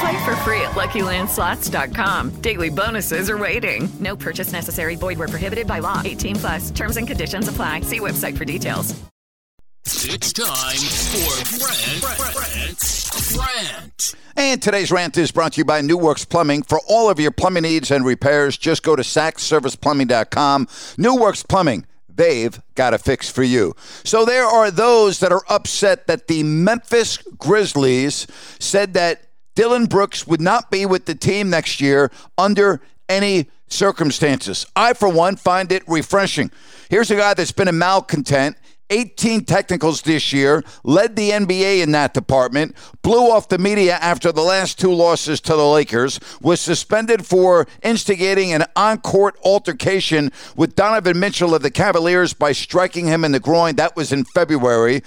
Play for free at LuckyLandSlots.com. Daily bonuses are waiting. No purchase necessary. Void where prohibited by law. 18 plus. Terms and conditions apply. See website for details. It's time for Grant, Grant, Grant. And today's rant is brought to you by New Works Plumbing. For all of your plumbing needs and repairs, just go to sackserviceplumbing.com. New Works Plumbing they've got a fix for you. So there are those that are upset that the Memphis Grizzlies said that Dillon Brooks would not be with the team next year under any circumstances. I, for one, find it refreshing. Here's a guy that's been a malcontent. 18 technicals this year, led the NBA in that department, blew off the media after the last two losses to the Lakers, was suspended for instigating an on court altercation with Donovan Mitchell of the Cavaliers by striking him in the groin. That was in February.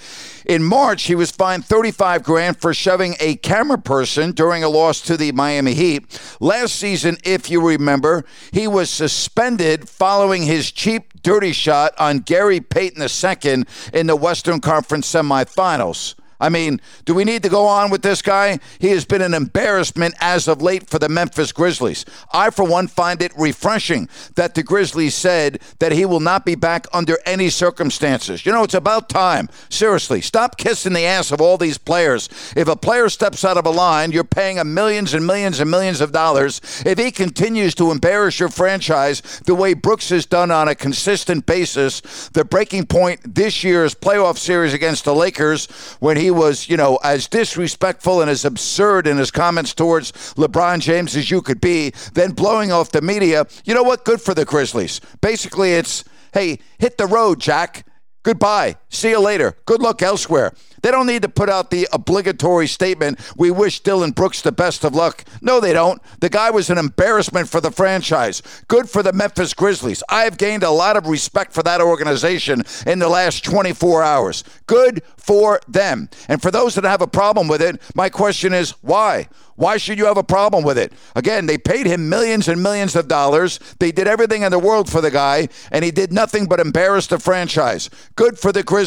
In March, he was fined 35 grand for shoving a camera person during a loss to the Miami Heat. Last season, if you remember, he was suspended following his cheap dirty shot on Gary Payton II in the Western Conference semifinals. I mean, do we need to go on with this guy? He has been an embarrassment as of late for the Memphis Grizzlies. I, for one, find it refreshing that the Grizzlies said that he will not be back under any circumstances. You know, it's about time. Seriously, stop kissing the ass of all these players. If a player steps out of a line, you're paying him millions and millions and millions of dollars. If he continues to embarrass your franchise the way Brooks has done on a consistent basis, the breaking point this year's playoff series against the Lakers when he was, you know, as disrespectful and as absurd in his comments towards LeBron James as you could be, then blowing off the media. You know what? Good for the Grizzlies. Basically, it's, hey, hit the road, Jack. Goodbye. See you later. Good luck elsewhere. They don't need to put out the obligatory statement, we wish Dillon Brooks the best of luck. No, they don't. The guy was an embarrassment for the franchise. Good for the Memphis Grizzlies. I have gained a lot of respect for that organization in the last 24 hours. Good for them. And for those that have a problem with it, my question is why? Why should you have a problem with it? Again, they paid him millions and millions of dollars. They did everything in the world for the guy, and he did nothing but embarrass the franchise. Good for the Grizzlies.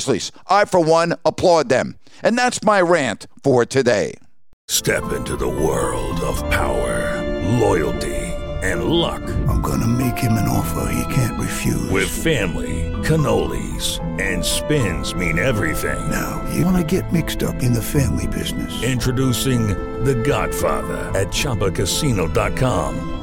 I, for one, applaud them. And that's my rant for today. Step into the world of power, loyalty, and luck. I'm going to make him an offer he can't refuse. With family, cannolis, and spins mean everything. Now, you want to get mixed up in the family business. Introducing The Godfather at ChumbaCasino.com.